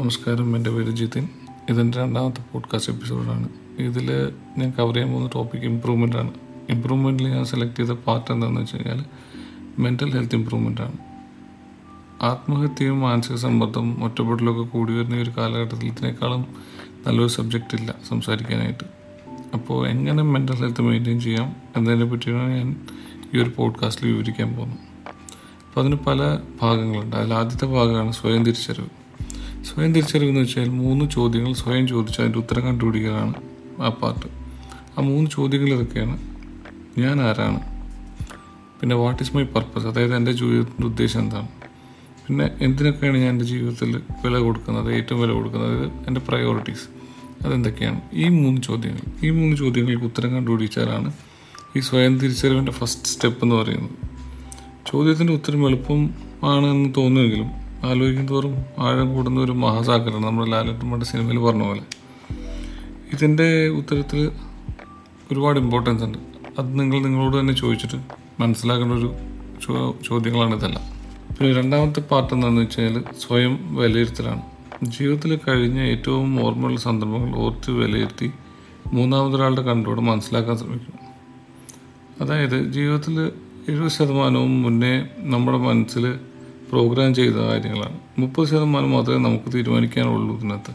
നമസ്കാരം. എന്റെ പേര് ജിതിൻ. ഇതെന്റെ രണ്ടാമത്തെ പോഡ്കാസ്റ്റ് എപ്പിസോഡാണ് ഇതിൽ ഞാൻ കവർ ചെയ്യാൻ പോകുന്ന ടോപ്പിക് ഇമ്പ്രൂവ്മെന്റ് ആണ്. ഇമ്പ്രൂവ്മെന്റിൽ ഞാൻ സെലക്ട് ചെയ്ത പാർട്ട് എന്താണെന്ന് വെച്ച് കഴിഞ്ഞാൽ മെന്റൽ ഹെൽത്ത് ഇമ്പ്രൂവ്മെന്റ് ആണ്. ആത്മഹത്യയും മാനസിക സമ്മർദ്ദം ഒറ്റപ്പെടലൊക്കെ കൂടി വരുന്ന ഒരു കാലഘട്ടത്തിൽ ഇതിനേക്കാളും നല്ലൊരു സബ്ജക്റ്റ് ഇല്ല സംസാരിക്കാനായിട്ട്. അപ്പോൾ എങ്ങനെ മെന്റൽ ഹെൽത്ത് മെയിന്റെയിൻ ചെയ്യാം എന്നതിനെ പറ്റിയാണ് ഞാൻ ഈ ഒരു പോഡ്കാസ്റ്റിൽ വിവരിക്കാൻ പോകുന്നത്. അപ്പോൾ അതിന് പല ഭാഗങ്ങളുണ്ട്. അതിൽ ആദ്യത്തെ ഭാഗമാണ് സ്വയം തിരിച്ചറിവ്. സ്വയം തിരിച്ചറിവെന്ന് വെച്ചാൽ മൂന്ന് ചോദ്യങ്ങൾ സ്വയം ചോദിച്ച് അതിന്റെ ഉത്തരം കണ്ടുപിടിക്കലാണ് ആ പാർട്ട് ആ മൂന്ന് ചോദ്യങ്ങൾ ഇതൊക്കെയാണ്. ഞാൻ ആരാണ്? പിന്നെ വാട്ട് ഈസ് മൈ പർപ്പസ് അതായത് എന്റെ ജീവിതത്തിന്റെ ഉദ്ദേശം എന്താണ്? പിന്നെ എന്തിനൊക്കെയാണ് ഞാൻ എന്റെ ജീവിതത്തിൽ വില കൊടുക്കുന്നത്? ഏറ്റവും വില കൊടുക്കുന്നത്? എന്റെ പ്രയോറിറ്റീസ് അതെന്തൊക്കെയാണ്? ഈ മൂന്ന് ചോദ്യങ്ങൾ. ഈ മൂന്ന് ചോദ്യങ്ങൾക്ക് ഉത്തരം കണ്ടുപിടിച്ചാലാണ് ഈ സ്വയം തിരിച്ചറിവിന്റെ ഫസ്റ്റ് സ്റ്റെപ്പ് എന്ന് പറയുന്നത്. ചോദ്യത്തിന്റെ ഉത്തരം എളുപ്പം തോന്നുമെങ്കിലും ആലോചിക്കും തോറും ആഴം കൂടുന്ന ഒരു മഹാസാഗരമാണ് നമ്മുടെ ലാലട്ടമ്മയുടെ സിനിമയിൽ പറഞ്ഞ പോലെ. ഇതിന്റെ ഉത്തരത്തിൽ ഒരുപാട് ഇമ്പോർട്ടൻസ് ഉണ്ട്. അത് നിങ്ങൾ നിങ്ങളോട് തന്നെ ചോദിച്ചിട്ട് മനസ്സിലാക്കേണ്ട ഒരു ചോദ്യങ്ങളാണ് ഇതെല്ലാം. പിന്നെ രണ്ടാമത്തെ പാർട്ട് എന്താണെന്ന് വെച്ച് കഴിഞ്ഞാൽ സ്വയം വിലയിരുത്തലാണ്. ജീവിതത്തിൽ കഴിഞ്ഞ ഏറ്റവും ഓർമ്മയുള്ള സന്ദർഭങ്ങൾ ഓർത്ത് വിലയിരുത്തി മൂന്നാമതൊരാളുടെ കണ്ടോട് മനസ്സിലാക്കാൻ ശ്രമിക്കും. അതായത് ജീവിതത്തിൽ എഴുപത് ശതമാനവും മുന്നേ നമ്മുടെ മനസ്സിൽ പ്രോഗ്രാം ചെയ്ത കാര്യങ്ങളാണ്. മുപ്പത് ശതമാനം മാത്രമേ നമുക്ക് തീരുമാനിക്കാനുള്ളൂ ഇതിനകത്ത്.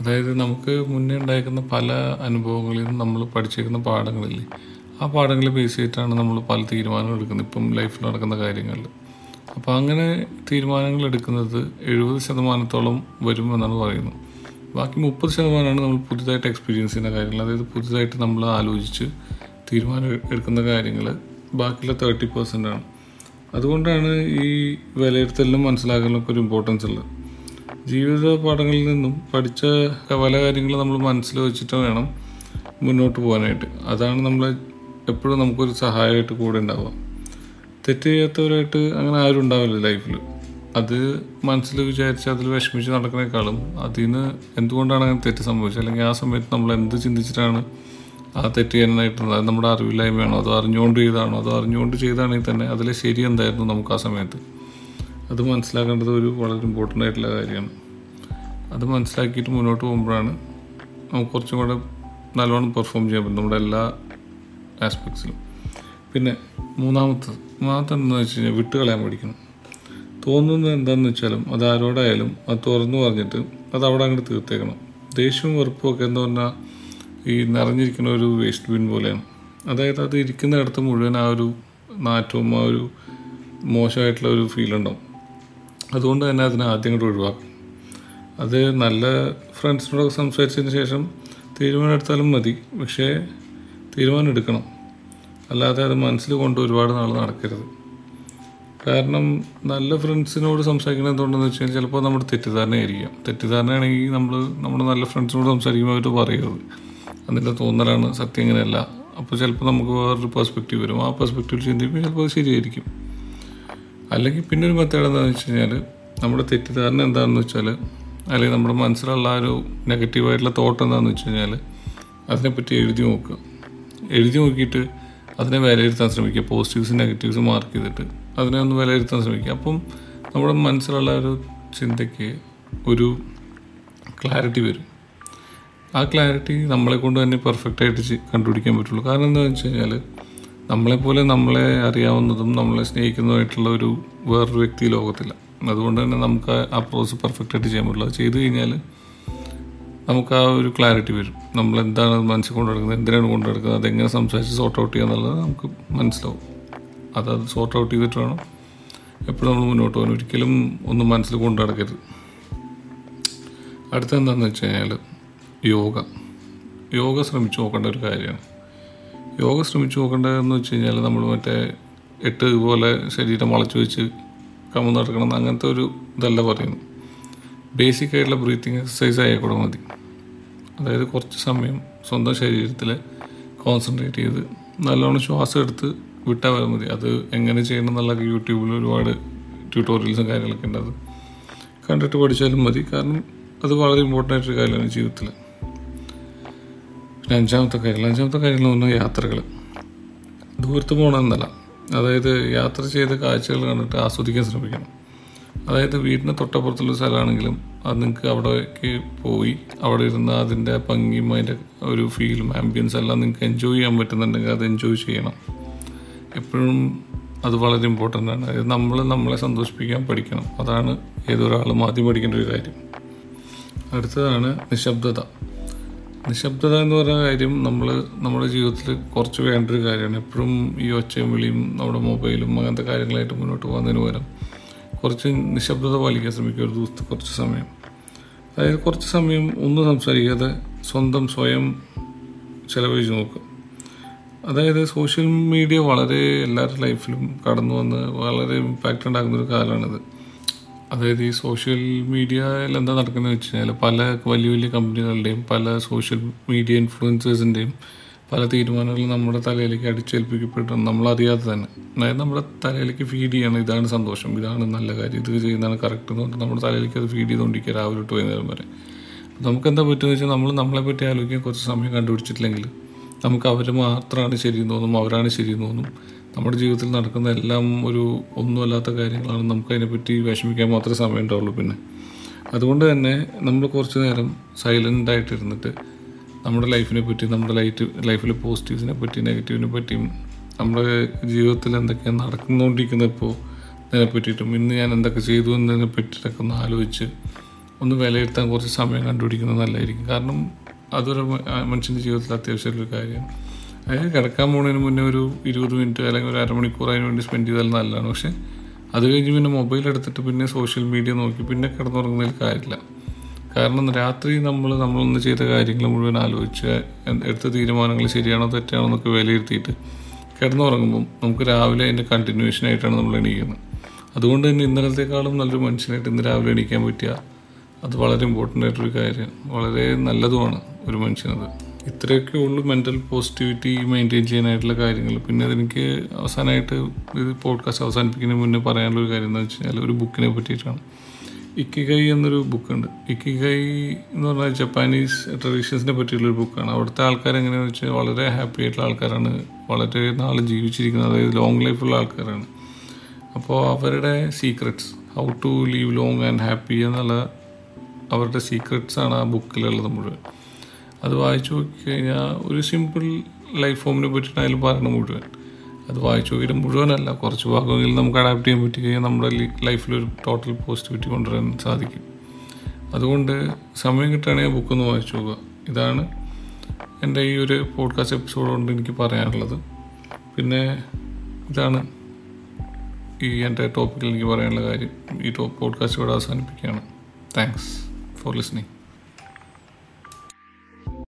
അതായത് നമുക്ക് മുന്നേ ഉണ്ടായിരിക്കുന്ന പല അനുഭവങ്ങളിൽ നിന്നും നമ്മൾ പഠിച്ചേക്കുന്ന പാഠങ്ങളില്ലേ? ആ പാഠങ്ങളെ ബേസ് ചെയ്തിട്ടാണ് നമ്മൾ പല തീരുമാനങ്ങൾ എടുക്കുന്നത് ഇപ്പം ലൈഫിൽ നടക്കുന്ന കാര്യങ്ങളിൽ. അപ്പോൾ അങ്ങനെ തീരുമാനങ്ങൾ എടുക്കുന്നത് എഴുപത് ശതമാനത്തോളം വരുമെന്നാണ് പറയുന്നത്. ബാക്കി മുപ്പത് ശതമാനമാണ് നമ്മൾ പുതുതായിട്ട് എക്സ്പീരിയൻസ് ചെയ്യുന്ന കാര്യങ്ങൾ. അതായത് പുതുതായിട്ട് നമ്മൾ ആലോചിച്ച് തീരുമാനം എടുക്കുന്ന കാര്യങ്ങൾ ബാക്കിയുള്ള തേർട്ടി പെർസെന്റ് ആണ്. അതുകൊണ്ടാണ് ഈ വിലയിരുത്തലിനും മനസ്സിലാക്കലിനൊക്കെ ഒരു ഇമ്പോർട്ടൻസ് ഉള്ളത്. ജീവിത പാഠങ്ങളിൽ നിന്നും പഠിച്ച പല കാര്യങ്ങളും നമ്മൾ മനസ്സിൽ വെച്ചിട്ട് വേണം മുന്നോട്ട് പോകാനായിട്ട്. അതാണ് നമ്മളെ എപ്പോഴും നമുക്കൊരു സഹായമായിട്ട് കൂടെ ഉണ്ടാവുക. തെറ്റ് ചെയ്യാത്തവരായിട്ട് അങ്ങനെ ആരും ഉണ്ടാവില്ല ലൈഫിൽ. അത് മനസ്സിൽ വിചാരിച്ച് അതിൽ വിഷമിച്ച് നടക്കുന്നേക്കാളും അതിന് എന്തുകൊണ്ടാണ് അങ്ങനെ തെറ്റ് സംഭവിച്ചത്? അല്ലെങ്കിൽ ആ സമയത്ത് നമ്മൾ എന്ത് ചിന്തിച്ചിട്ടാണ് ആ തെറ്റ് ചെയ്യാനായിട്ട് അത് നമ്മുടെ അറിവില്ലായ്മയാണോ? അതോ അറിഞ്ഞുകൊണ്ട് ചെയ്താണോ അതോ അറിഞ്ഞുകൊണ്ട് ചെയ്താണെങ്കിൽ തന്നെ അതിലെ ശരി എന്തായിരുന്നു നമുക്ക് ആ സമയത്ത്? അത് മനസ്സിലാക്കേണ്ടത് ഒരു വളരെ ഇമ്പോർട്ടന്റ് ആയിട്ടുള്ള കാര്യമാണ്. അത് മനസ്സിലാക്കിയിട്ട് മുന്നോട്ട് പോകുമ്പോഴാണ് നമുക്ക് കുറച്ചും കൂടെ നല്ലോണം പെർഫോം ചെയ്യാൻ പറ്റും നമ്മുടെ എല്ലാ ആസ്പെക്ട്സിലും പിന്നെ മൂന്നാമത്തത് മൂന്നാമത്തെ എന്താണെന്ന് വെച്ച് കഴിഞ്ഞാൽ വിട്ടുകളയാൻ പഠിക്കണം. തോന്നുന്നത് എന്താണെന്ന് വെച്ചാലും അത് ആരോടായാലും അത് തുറന്നു പറഞ്ഞിട്ട് അത് അവിടെ അങ്ങോട്ട് തീർത്തേക്കണം. ദേഷ്യവും വെറുപ്പും ഒക്കെ എന്ന് പറഞ്ഞാൽ ഈ നിറഞ്ഞിരിക്കുന്ന ഒരു വേസ്റ്റ് ബിൻ പോലെയാണ്. അതായത് അത് ഇരിക്കുന്നിടത്ത് മുഴുവൻ ആ ഒരു നാറ്റവും ആ ഒരു മോശമായിട്ടുള്ള ഒരു ഫീൽ ഉണ്ടാവും. അതുകൊണ്ട് തന്നെ അതിനെ ആദ്യം കൂടെ ഒഴിവാക്കും. അത് നല്ല ഫ്രണ്ട്സിനോടൊക്കെ സംസാരിച്ചതിന് ശേഷം തീരുമാനം എടുത്താലും മതി. പക്ഷേ തീരുമാനം എടുക്കണം. അല്ലാതെ അത് മനസ്സിൽ കൊണ്ട് ഒരുപാട് നാൾ നടക്കരുത്. കാരണം നല്ല ഫ്രണ്ട്സിനോട് സംസാരിക്കുന്നത് എന്തുകൊണ്ടെന്ന് വെച്ച് കഴിഞ്ഞാൽ ചിലപ്പോൾ നമ്മുടെ തെറ്റിദ്ധാരണയായിരിക്കാം. തെറ്റിദ്ധാരണയാണെങ്കിൽ നമ്മൾ നമ്മുടെ നല്ല ഫ്രണ്ട്സിനോട് സംസാരിക്കുമ്പോൾ അവർ പറയരുത്. അതിന്റെ തോന്നലാണ് സത്യം ഇങ്ങനെയല്ല. അപ്പോൾ ചിലപ്പോൾ നമുക്ക് വേറൊരു പെർസ്പെക്റ്റീവ് വരും. ആ പെർസ്പെക്റ്റീവിൽ ചിന്തിക്കുമ്പോൾ ചിലപ്പോൾ അത് ശരിയായിരിക്കും. അല്ലെങ്കിൽ പിന്നെ ഒരു മെത്തേഡ് എന്താണെന്ന് വെച്ച് കഴിഞ്ഞാൽ നമ്മുടെ തെറ്റിദ്ധാരണ എന്താണെന്ന് വെച്ചാൽ അല്ലെങ്കിൽ നമ്മുടെ മനസ്സിലുള്ള ആ ഒരു നെഗറ്റീവായിട്ടുള്ള തോട്ട് എന്താണെന്ന് വെച്ച് കഴിഞ്ഞാൽ അതിനെപ്പറ്റി എഴുതി നോക്കുക. എഴുതി നോക്കിയിട്ട് അതിനെ വിലയിരുത്താൻ ശ്രമിക്കുക. പോസിറ്റീവ്സും നെഗറ്റീവ്സും മാർക്ക് ചെയ്തിട്ട് അതിനെ ഒന്ന് വിലയിരുത്താൻ ശ്രമിക്കുക. അപ്പം നമ്മുടെ മനസ്സിലുള്ള ഒരു ചിന്തയ്ക്ക് ഒരു ക്ലാരിറ്റി വരും. ആ ക്ലാരിറ്റി നമ്മളെ കൊണ്ട് തന്നെ പെർഫെക്റ്റ് ആയിട്ട് കണ്ടുപിടിക്കാൻ പറ്റുള്ളൂ. കാരണം എന്താണെന്ന് വെച്ച് കഴിഞ്ഞാൽ നമ്മളെപ്പോലെ നമ്മളെ അറിയാവുന്നതും നമ്മളെ സ്നേഹിക്കുന്നതുമായിട്ടുള്ള ഒരു വേറൊരു വ്യക്തി ലോകത്തില്ല. അതുകൊണ്ട് തന്നെ നമുക്ക് ആ പ്രോസസ് പെർഫെക്റ്റ് ആയിട്ട് ചെയ്യാൻ പറ്റുള്ളൂ അത് ചെയ്ത് കഴിഞ്ഞാൽ നമുക്ക് ആ ഒരു ക്ലാരിറ്റി വരും. നമ്മൾ എന്താണ് മനസ്സിൽ കൊണ്ട് നടക്കുന്നത് എന്തിനാണ് കൊണ്ടു നടക്കുന്നത് അതെങ്ങനെ സംസാരിച്ച് സോർട്ട് ഔട്ട് ചെയ്യുക എന്നുള്ളത് നമുക്ക് മനസ്സിലാവും. അത് അത് സോർട്ട് ഔട്ട് ചെയ്തിട്ട് വേണം എപ്പോഴും നമ്മൾ മുന്നോട്ട് പോകാൻ. ഒരിക്കലും ഒന്നും മനസ്സിൽ കൊണ്ടു നടക്കരുത്. അടുത്തെന്താണെന്ന് വെച്ച് കഴിഞ്ഞാൽ യോഗ. യോഗ ശ്രമിച്ചു നോക്കേണ്ട ഒരു കാര്യമാണ്. യോഗ ശ്രമിച്ചു നോക്കേണ്ടതെന്ന് വെച്ച് കഴിഞ്ഞാൽ നമ്മൾ മറ്റേ എട്ട് പോലെ ശരീരം വളച്ചു വെച്ച് കമ്മു നടക്കണം അങ്ങനത്തെ ഒരു ഇതല്ല പറയുന്നു ബേസിക് ആയിട്ടുള്ള ബ്രീത്തിങ് എക്സസൈസ് ആയിക്കൂടെ മതി. അതായത് കുറച്ച് സമയം സ്വന്തം ശരീരത്തിൽ കോൺസെൻട്രേറ്റ് ചെയ്ത് നല്ലോണം ശ്വാസം എടുത്ത് വിട്ടാൽ വരെ മതി. അത് എങ്ങനെ ചെയ്യണം എന്നുള്ള യൂട്യൂബിൽ ഒരുപാട് ട്യൂട്ടോറിയൽസും കാര്യങ്ങളൊക്കെ ഉണ്ട്. അത് കണ്ടിട്ട് പഠിച്ചാലും മതി. കാരണം അത് വളരെ ഇമ്പോർട്ടന്റ് ആയിട്ടൊരു കാര്യമാണ് ജീവിതത്തിൽ അഞ്ചാമത്തെ കാര്യം. അഞ്ചാമത്തെ കാര്യം എന്ന് പറഞ്ഞാൽ യാത്രകൾ ദൂരത്ത് പോകണമെന്നല്ല. അതായത് യാത്ര ചെയ്ത കാഴ്ചകൾ കണ്ടിട്ട് ആസ്വദിക്കാൻ ശ്രമിക്കണം. അതായത് വീടിന് തൊട്ടപ്പുറത്തുള്ള സ്ഥലമാണെങ്കിലും അത് നിങ്ങൾക്ക് അവിടേക്ക് പോയി അവിടെ ഇരുന്ന് അതിന്റെ ഭംഗിയും അതിന്റെ ഒരു ഫീലും ആംബിയൻസ് എല്ലാം നിങ്ങൾക്ക് എൻജോയ് ചെയ്യാൻ പറ്റുന്നുണ്ടെങ്കിൽ അത് എൻജോയ് ചെയ്യണം. എപ്പോഴും അത് വളരെ ഇമ്പോർട്ടന്റ് ആണ്. അതായത് നമ്മൾ നമ്മളെ സന്തോഷിപ്പിക്കാൻ പഠിക്കണം. അതാണ് ഏതൊരാളും ആദ്യം പഠിക്കേണ്ട ഒരു കാര്യം. അടുത്തതാണ് നിശബ്ദത. നിശബ്ദത എന്ന് പറയുന്ന കാര്യം നമ്മൾ നമ്മുടെ ജീവിതത്തിൽ കുറച്ച് വേണ്ട ഒരു കാര്യമാണ്. എപ്പോഴും ഈ ഒച്ചയും വിളിയും നമ്മുടെ മൊബൈലും അങ്ങനത്തെ കാര്യങ്ങളായിട്ട് മുന്നോട്ട് പോകുന്നതിന് പകരം കുറച്ച് നിശബ്ദത പാലിക്കാൻ ശ്രമിക്കുക ഒരു ദിവസത്തെ കുറച്ച് സമയം. അതായത് കുറച്ച് സമയം ഒന്നും സംസാരിക്കാതെ സ്വന്തം സ്വയം ചിലവഴിച്ച് നോക്കുക. അതായത് സോഷ്യൽ മീഡിയ വളരെ എല്ലാവരുടെ ലൈഫിലും കടന്നു വന്ന് വളരെ ഇമ്പാക്റ്റ് ഉണ്ടാക്കുന്ന ഒരു കാലമാണിത്. അതായത് ഈ സോഷ്യൽ മീഡിയയിൽ എന്താ നടക്കുന്നത് വെച്ച് കഴിഞ്ഞാൽ പല വലിയ വലിയ കമ്പനികളുടെയും പല സോഷ്യൽ മീഡിയ ഇൻഫ്ലുവൻസേഴ്സിന്റെയും പല തീരുമാനങ്ങളും നമ്മുടെ തലയിലേക്ക് അടിച്ചേൽപ്പിക്കപ്പെട്ടു നമ്മളറിയാതെ തന്നെ. അതായത് നമ്മുടെ തലയിലേക്ക് ഫീഡ് ചെയ്യണം. ഇതാണ് സന്തോഷം. ഇതാണ് നല്ല കാര്യം. ഇത് ചെയ്യുന്നതാണ് കറക്റ്റ് എന്ന് പറഞ്ഞിട്ട് നമ്മുടെ തലയിലേക്ക് അത് ഫീഡ് ചെയ്തുകൊണ്ടിരിക്കുക രാവിലെ തൊട്ട് വൈകുന്നേരം വരെ. നമുക്ക് എന്താ പറ്റുമെന്ന് വെച്ചാൽ നമ്മൾ നമ്മളെ പറ്റി ആലോചിക്കാൻ കുറച്ച് സമയം കണ്ടുപിടിച്ചിട്ടില്ലെങ്കിൽ നമുക്ക് അവർ മാത്രമാണ് ശരിയെന്ന് തോന്നും അവരാണ് ശരിയെന്ന് തോന്നും. നമ്മുടെ ജീവിതത്തിൽ നടക്കുന്ന എല്ലാം ഒരു ഒന്നുമല്ലാത്ത കാര്യങ്ങളാണ്. നമുക്ക് അതിനെപ്പറ്റി വിഷമിക്കാൻ മാത്രമേ സമയം ഉണ്ടാവുള്ളൂ പിന്നെ. അതുകൊണ്ട് തന്നെ നമ്മൾ കുറച്ച് നേരം സൈലന്റ് ആയിട്ട് ഇരുന്നിട്ട് നമ്മുടെ ലൈഫിനെ പറ്റി നമ്മുടെ ലൈറ്റ് ലൈഫിലെ പോസിറ്റീവ്സിനെ പറ്റി നെഗറ്റീവിനെ പറ്റിയും നമ്മുടെ ജീവിതത്തിൽ എന്തൊക്കെയാണ് നടക്കുന്നുകൊണ്ടിരിക്കുന്നപ്പോൾ ഇതിനെ പറ്റിയിട്ടും ഇന്ന് ഞാൻ എന്തൊക്കെ ചെയ്തു എന്നതിനെ പറ്റിയിട്ടൊക്കെ ഒന്ന് ആലോചിച്ച് ഒന്ന് വിലയിരുത്താൻ കുറച്ച് സമയം കണ്ടുപിടിക്കുന്നത് നല്ലതായിരിക്കും. കാരണം അതൊരു മനുഷ്യന്റെ ജീവിതത്തിൽ അത്യാവശ്യമുള്ളൊരു കാര്യമാണ്. കിടക്കാൻ പോകുന്നതിന് മുന്നേ ഒരു ഇരുപത് മിനിറ്റ് അല്ലെങ്കിൽ ഒരു അരമണിക്കൂർ അതിന് വേണ്ടി സ്പെൻഡ് ചെയ്താൽ നല്ലതാണ്. പക്ഷേ അത് കഴിഞ്ഞ് പിന്നെ മൊബൈൽ എടുത്തിട്ട് പിന്നെ സോഷ്യൽ മീഡിയ നോക്കി പിന്നെ കിടന്നുറങ്ങുന്നതിൽ കാര്യമില്ല. കാരണം രാത്രി നമ്മൾ നമ്മളൊന്ന് ചെയ്ത കാര്യങ്ങൾ മുഴുവൻ ആലോചിച്ച് എടുത്ത തീരുമാനങ്ങൾ ശരിയാണോ തെറ്റാണോ എന്നൊക്കെ വിലയിരുത്തിയിട്ട് കിടന്നുറങ്ങുമ്പം നമുക്ക് രാവിലെ അതിന്റെ കണ്ടിന്യൂഷൻ ആയിട്ടാണ് നമ്മൾ എണീക്കുന്നത്. അതുകൊണ്ട് തന്നെ ഇന്നലത്തെക്കാളും നല്ലൊരു മനുഷ്യനായിട്ട് ഇന്ന് രാവിലെ എണീക്കാൻ പറ്റിയ അത് വളരെ ഇമ്പോർട്ടന്റ് ആയിട്ടൊരു കാര്യം വളരെ നല്ലതുമാണ് ഒരു മനുഷ്യനത്. ഇത്രയൊക്കെ ഉള്ളൂ മെന്റൽ പോസിറ്റിവിറ്റി മെയിന്റെയിൻ ചെയ്യാനായിട്ടുള്ള കാര്യങ്ങൾ. പിന്നെ അതെനിക്ക് അവസാനമായിട്ട് ഇത് പോഡ്കാസ്റ്റ് അവസാനിപ്പിക്കുന്നതിന് മുന്നേ പറയാനുള്ള ഒരു കാര്യം എന്ന് വെച്ച് കഴിഞ്ഞാൽ ഒരു ബുക്കിനെ പറ്റിയിട്ടാണ്. ഇക്കിഗൈ എന്നൊരു ബുക്കുണ്ട് ഇക്കിഗൈ എന്ന് പറഞ്ഞാൽ ജപ്പാനീസ് ട്രഡീഷൻസിനെ പറ്റിയുള്ളൊരു ബുക്കാണ് അവിടുത്തെ ആൾക്കാർ എങ്ങനെയാണെന്ന് വെച്ചാൽ വളരെ ഹാപ്പി ആയിട്ടുള്ള ആൾക്കാരാണ്. വളരെ നാൾ ജീവിച്ചിരിക്കുന്നത്. അതായത് ലോങ് ലൈഫുള്ള ആൾക്കാരാണ്. അപ്പോൾ അവരുടെ secrets how to live long and happy എന്നുള്ള അവരുടെ സീക്രട്സ് ആണ് ആ ബുക്കിലുള്ളത് മുഴുവൻ. അത് വായിച്ചു നോക്കിക്കഴിഞ്ഞാൽ ഒരു സിമ്പിൾ ലൈഫ് ഫോമിനെ പറ്റിയിട്ട് അതിൽ പറയണം മുഴുവൻ. അത് വായിച്ചു നോക്കിയിട്ട് മുഴുവനല്ല കുറച്ച് ഭാഗമെങ്കിലും നമുക്ക് അഡാപ്റ്റ് ചെയ്യാൻ പറ്റി കഴിഞ്ഞാൽ നമ്മുടെ ലൈഫിൽ ഒരു ടോട്ടൽ പോസിറ്റിവിറ്റി കൊണ്ടുവരാൻ സാധിക്കും. അതുകൊണ്ട് സമയം കിട്ടുകയാണെങ്കിൽ ബുക്ക് ഒന്ന് വായിച്ചു നോക്കുക. ഇതാണ് എന്റെ ഈ ഒരു പോഡ്കാസ്റ്റ് എപ്പിസോഡ് കൊണ്ട് എനിക്ക് പറയാനുള്ളത്. പിന്നെ ഇതാണ് ഈ എന്റെ ടോപ്പിക്കിൽ എനിക്ക് പറയാനുള്ള കാര്യം. ഈ ടോപ്പ് പോഡ്കാസ്റ്റ് ഇവിടെ അവസാനിപ്പിക്കുകയാണ്. Thanks for listening